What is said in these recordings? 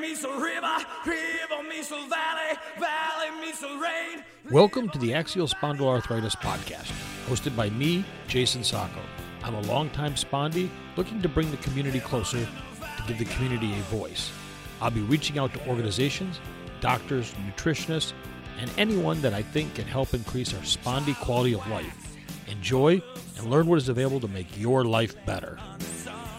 meets a river, river meets a valley, valley meets a rain. Welcome to the Axial Spondyloarthritis Podcast, hosted by me, Jason Sacco. I'm a longtime spondy looking to bring the community closer to give the community a voice. I'll be reaching out to organizations, doctors, nutritionists, and anyone that I think can help increase our spondy quality of life. Enjoy and learn what is available to make your life better.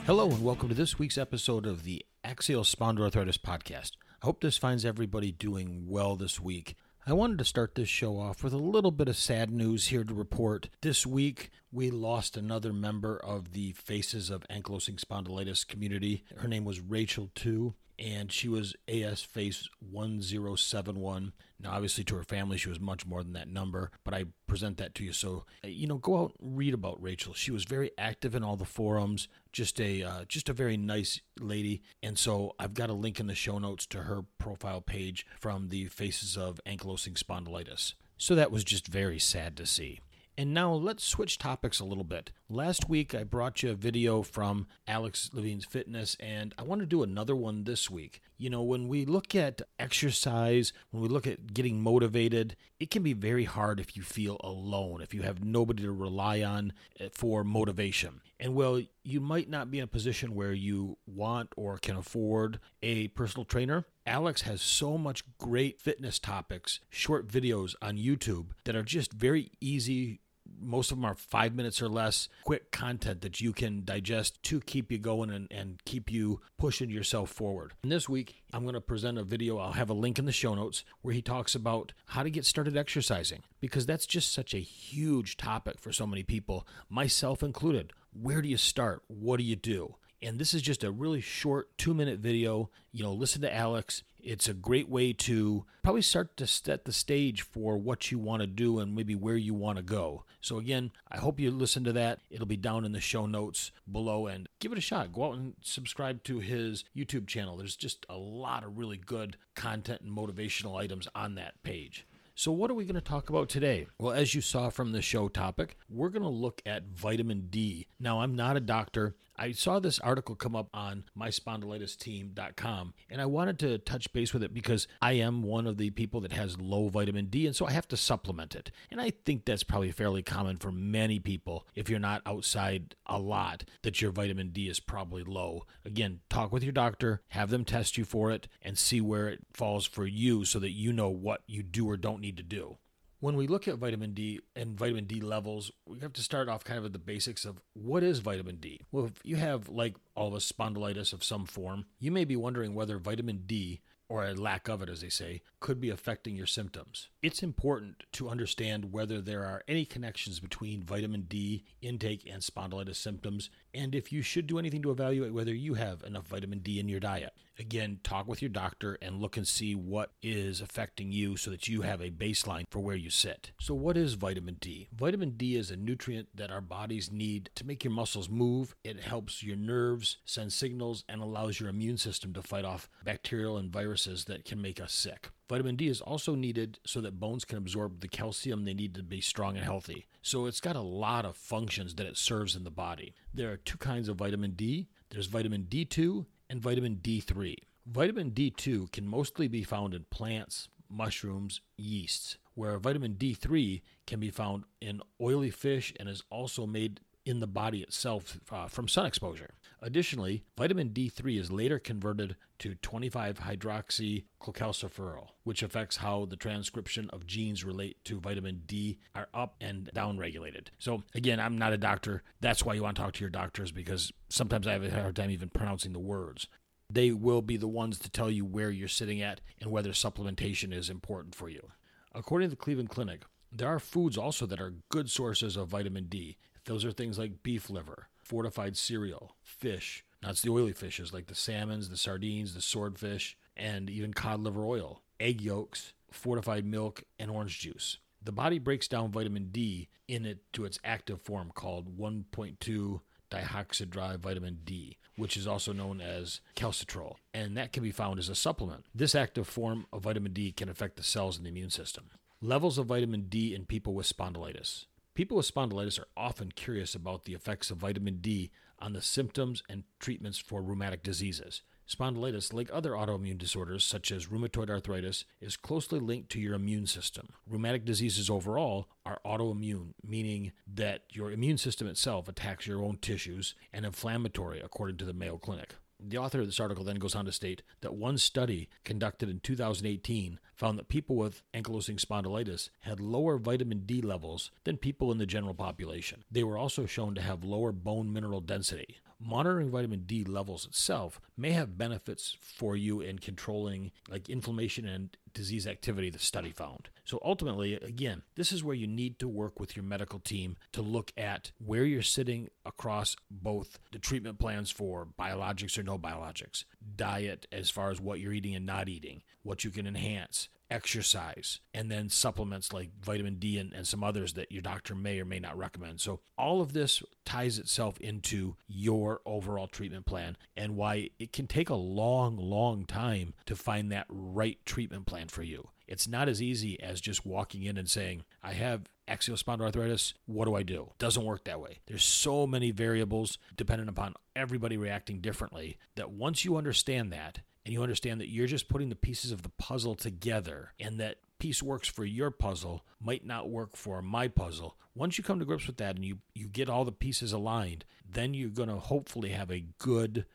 Hello, and welcome to this week's episode of the Axial Spondyloarthritis Podcast. I hope this finds everybody doing well this week. I wanted to start this show off with a little bit of sad news here to report. This week, we lost another member of the Faces of Ankylosing Spondylitis community. Her name was Rachel Tew, and she was AS Face 1071. Now, obviously, to her family, she was much more than that number, but I present that to you. So, uh, you know, go out and read about Rachel. She was very active in all the forums, just a uh, just a very nice lady. And so, I've got a link in the show notes to her profile page from the Faces of Ankylosing Spondylitis. So that was just very sad to see. And now let's switch topics a little bit. Last week I brought you a video from Alex Levine's Fitness, and I want to do another one this week. You know, when we look at exercise, when we look at getting motivated, it can be very hard if you feel alone, if you have nobody to rely on eh, for motivation. And well, you might not be in a position where you want or can afford a personal trainer. Alex has so much great fitness topics, short videos on YouTube that are just very easy most of them are five minutes or less, quick content that you can digest to keep you going and, and keep you pushing yourself forward. And this week, I'm going to present a video. I'll have a link in the show notes where he talks about how to get started exercising because that's just such a huge topic for so many people, myself included. Where do you start? What do you do? And this is just a really short two minute video. You know, listen to Alex. It's a great way to probably start to set the stage for what you want to do and maybe where you want to go. So, again, I hope you listen to that. It'll be down in the show notes below and give it a shot. Go out and subscribe to his YouTube channel. There's just a lot of really good content and motivational items on that page. So, what are we going to talk about today? Well, as you saw from the show topic, we're going to look at vitamin D. Now, I'm not a doctor. I saw this article come up on myspondylitisteam.com and I wanted to touch base with it because I am one of the people that has low vitamin D and so I have to supplement it. And I think that's probably fairly common for many people if you're not outside a lot that your vitamin D is probably low. Again, talk with your doctor, have them test you for it and see where it falls for you so that you know what you do or don't need to do when we look at vitamin D and vitamin D levels, we have to start off kind of at the basics of what is vitamin D. Well, if you have, like all of us, spondylitis of some form, you may be wondering whether vitamin D, or a lack of it, as they say, could be affecting your symptoms. It's important to understand whether there are any connections between vitamin D intake and spondylitis symptoms, and if you should do anything to evaluate whether you have enough vitamin D in your diet. Again, talk with your doctor and look and see what is affecting you so that you have a baseline for where you sit. So, what is vitamin D? Vitamin D is a nutrient that our bodies need to make your muscles move. It helps your nerves send signals and allows your immune system to fight off bacterial and viruses that can make us sick. Vitamin D is also needed so that bones can absorb the calcium they need to be strong and healthy. So it's got a lot of functions that it serves in the body. There are two kinds of vitamin D there's vitamin D2 and vitamin D3. Vitamin D2 can mostly be found in plants, mushrooms, yeasts, where vitamin D3 can be found in oily fish and is also made in the body itself uh, from sun exposure. Additionally, vitamin D3 is later converted to 25 hydroxycholecalciferol, which affects how the transcription of genes relate to vitamin D are up and down regulated. So, again, I'm not a doctor. That's why you want to talk to your doctors because sometimes I have a hard time even pronouncing the words. They will be the ones to tell you where you're sitting at and whether supplementation is important for you. According to the Cleveland Clinic, there are foods also that are good sources of vitamin D. Those are things like beef liver, fortified cereal, fish. That's the oily fishes like the salmons, the sardines, the swordfish, and even cod liver oil, egg yolks, fortified milk, and orange juice. The body breaks down vitamin D in it to its active form called 1.2 dihydroxy vitamin D, which is also known as calcitriol, and that can be found as a supplement. This active form of vitamin D can affect the cells in the immune system. Levels of vitamin D in people with spondylitis. People with spondylitis are often curious about the effects of vitamin D on the symptoms and treatments for rheumatic diseases. Spondylitis, like other autoimmune disorders such as rheumatoid arthritis, is closely linked to your immune system. Rheumatic diseases overall are autoimmune, meaning that your immune system itself attacks your own tissues, and inflammatory, according to the Mayo Clinic. The author of this article then goes on to state that one study conducted in 2018 found that people with ankylosing spondylitis had lower vitamin D levels than people in the general population. They were also shown to have lower bone mineral density. Monitoring vitamin D levels itself may have benefits for you in controlling like inflammation and disease activity the study found. So ultimately, again, this is where you need to work with your medical team to look at where you're sitting across both the treatment plans for biologics or no biologics, diet as far as what you're eating and not eating, what you can enhance, exercise, and then supplements like vitamin D and, and some others that your doctor may or may not recommend. So, all of this ties itself into your overall treatment plan and why it can take a long, long time to find that right treatment plan for you. It's not as easy as just walking in and saying, I have axial spondyloarthritis. What do I do? Doesn't work that way. There's so many variables dependent upon everybody reacting differently that once you understand that and you understand that you're just putting the pieces of the puzzle together and that piece works for your puzzle might not work for my puzzle. Once you come to grips with that and you, you get all the pieces aligned, then you're going to hopefully have a good,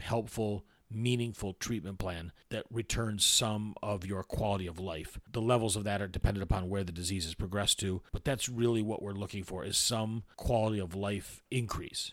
helpful, meaningful treatment plan that returns some of your quality of life. The levels of that are dependent upon where the disease has progressed to, but that's really what we're looking for is some quality of life increase.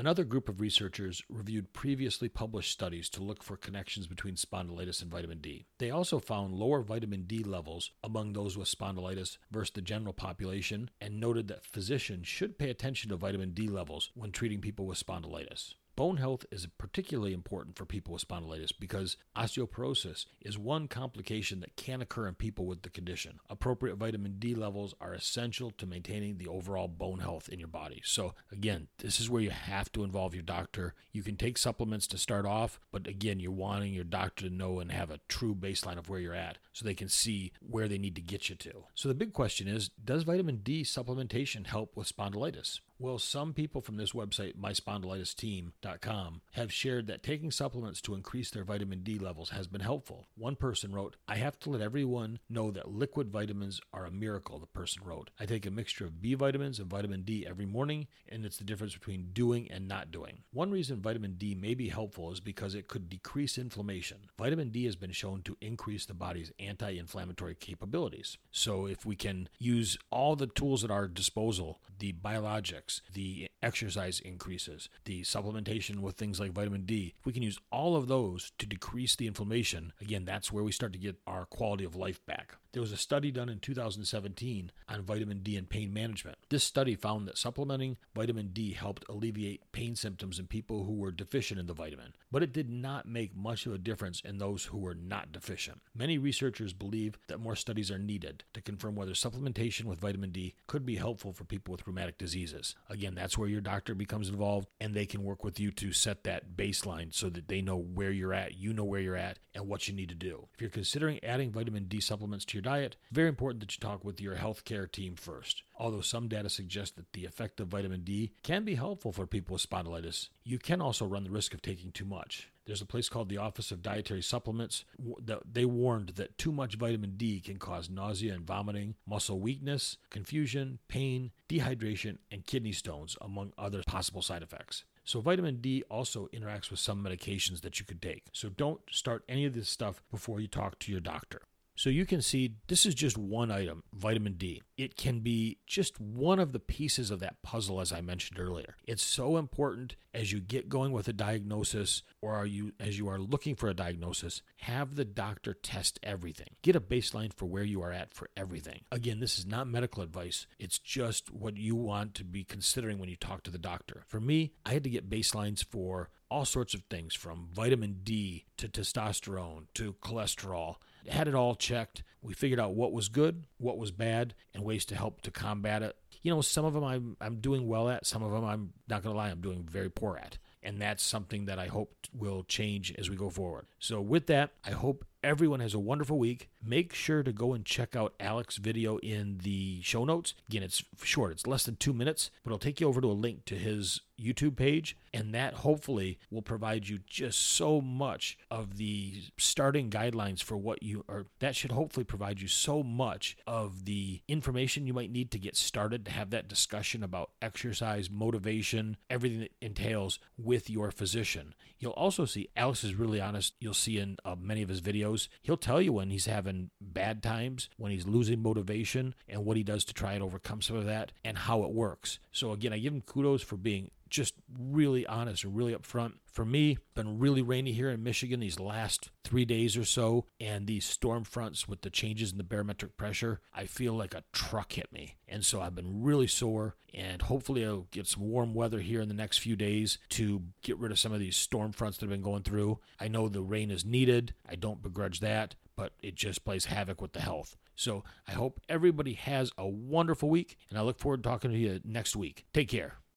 Another group of researchers reviewed previously published studies to look for connections between spondylitis and vitamin D. They also found lower vitamin D levels among those with spondylitis versus the general population and noted that physicians should pay attention to vitamin D levels when treating people with spondylitis. Bone health is particularly important for people with spondylitis because osteoporosis is one complication that can occur in people with the condition. Appropriate vitamin D levels are essential to maintaining the overall bone health in your body. So, again, this is where you have to involve your doctor. You can take supplements to start off, but again, you're wanting your doctor to know and have a true baseline of where you're at so they can see where they need to get you to. So, the big question is Does vitamin D supplementation help with spondylitis? Well, some people from this website, myspondylitisteam.com, have shared that taking supplements to increase their vitamin D levels has been helpful. One person wrote, I have to let everyone know that liquid vitamins are a miracle, the person wrote. I take a mixture of B vitamins and vitamin D every morning, and it's the difference between doing and not doing. One reason vitamin D may be helpful is because it could decrease inflammation. Vitamin D has been shown to increase the body's anti inflammatory capabilities. So, if we can use all the tools at our disposal, the biologics, the exercise increases, the supplementation with things like vitamin D. If we can use all of those to decrease the inflammation, again, that's where we start to get our quality of life back. There was a study done in 2017 on vitamin D and pain management. This study found that supplementing vitamin D helped alleviate pain symptoms in people who were deficient in the vitamin, but it did not make much of a difference in those who were not deficient. Many researchers believe that more studies are needed to confirm whether supplementation with vitamin D could be helpful for people with rheumatic diseases. Again, that's where your doctor becomes involved and they can work with you to set that baseline so that they know where you're at, you know where you're at, and what you need to do. If you're considering adding vitamin D supplements to your diet, very important that you talk with your healthcare team first. Although some data suggest that the effect of vitamin D can be helpful for people with spondylitis, you can also run the risk of taking too much. There's a place called the Office of Dietary Supplements. that They warned that too much vitamin D can cause nausea and vomiting, muscle weakness, confusion, pain, dehydration, and kidney stones, among other possible side effects. So, vitamin D also interacts with some medications that you could take. So, don't start any of this stuff before you talk to your doctor. So you can see this is just one item, vitamin D. It can be just one of the pieces of that puzzle as I mentioned earlier. It's so important as you get going with a diagnosis or are you as you are looking for a diagnosis, have the doctor test everything. Get a baseline for where you are at for everything. Again, this is not medical advice. It's just what you want to be considering when you talk to the doctor. For me, I had to get baselines for all sorts of things from vitamin D to testosterone to cholesterol had it all checked. We figured out what was good, what was bad, and ways to help to combat it. You know, some of them I'm, I'm doing well at, some of them I'm not going to lie, I'm doing very poor at. And that's something that I hope will change as we go forward. So, with that, I hope everyone has a wonderful week. Make sure to go and check out Alex's video in the show notes. Again, it's short, it's less than two minutes, but it'll take you over to a link to his YouTube page, and that hopefully will provide you just so much of the starting guidelines for what you are. That should hopefully provide you so much of the information you might need to get started to have that discussion about exercise, motivation, everything that entails with your physician. You'll also see Alex is really honest. You'll see in uh, many of his videos, he'll tell you when he's having bad times, when he's losing motivation, and what he does to try and overcome some of that and how it works. So, again, I give him kudos for being just really honest and really upfront. For me, been really rainy here in Michigan these last three days or so, and these storm fronts with the changes in the barometric pressure, I feel like a truck hit me. And so I've been really sore, and hopefully I'll get some warm weather here in the next few days to get rid of some of these storm fronts that have been going through. I know the rain is needed. I don't begrudge that, but it just plays havoc with the health. So I hope everybody has a wonderful week, and I look forward to talking to you next week. Take care.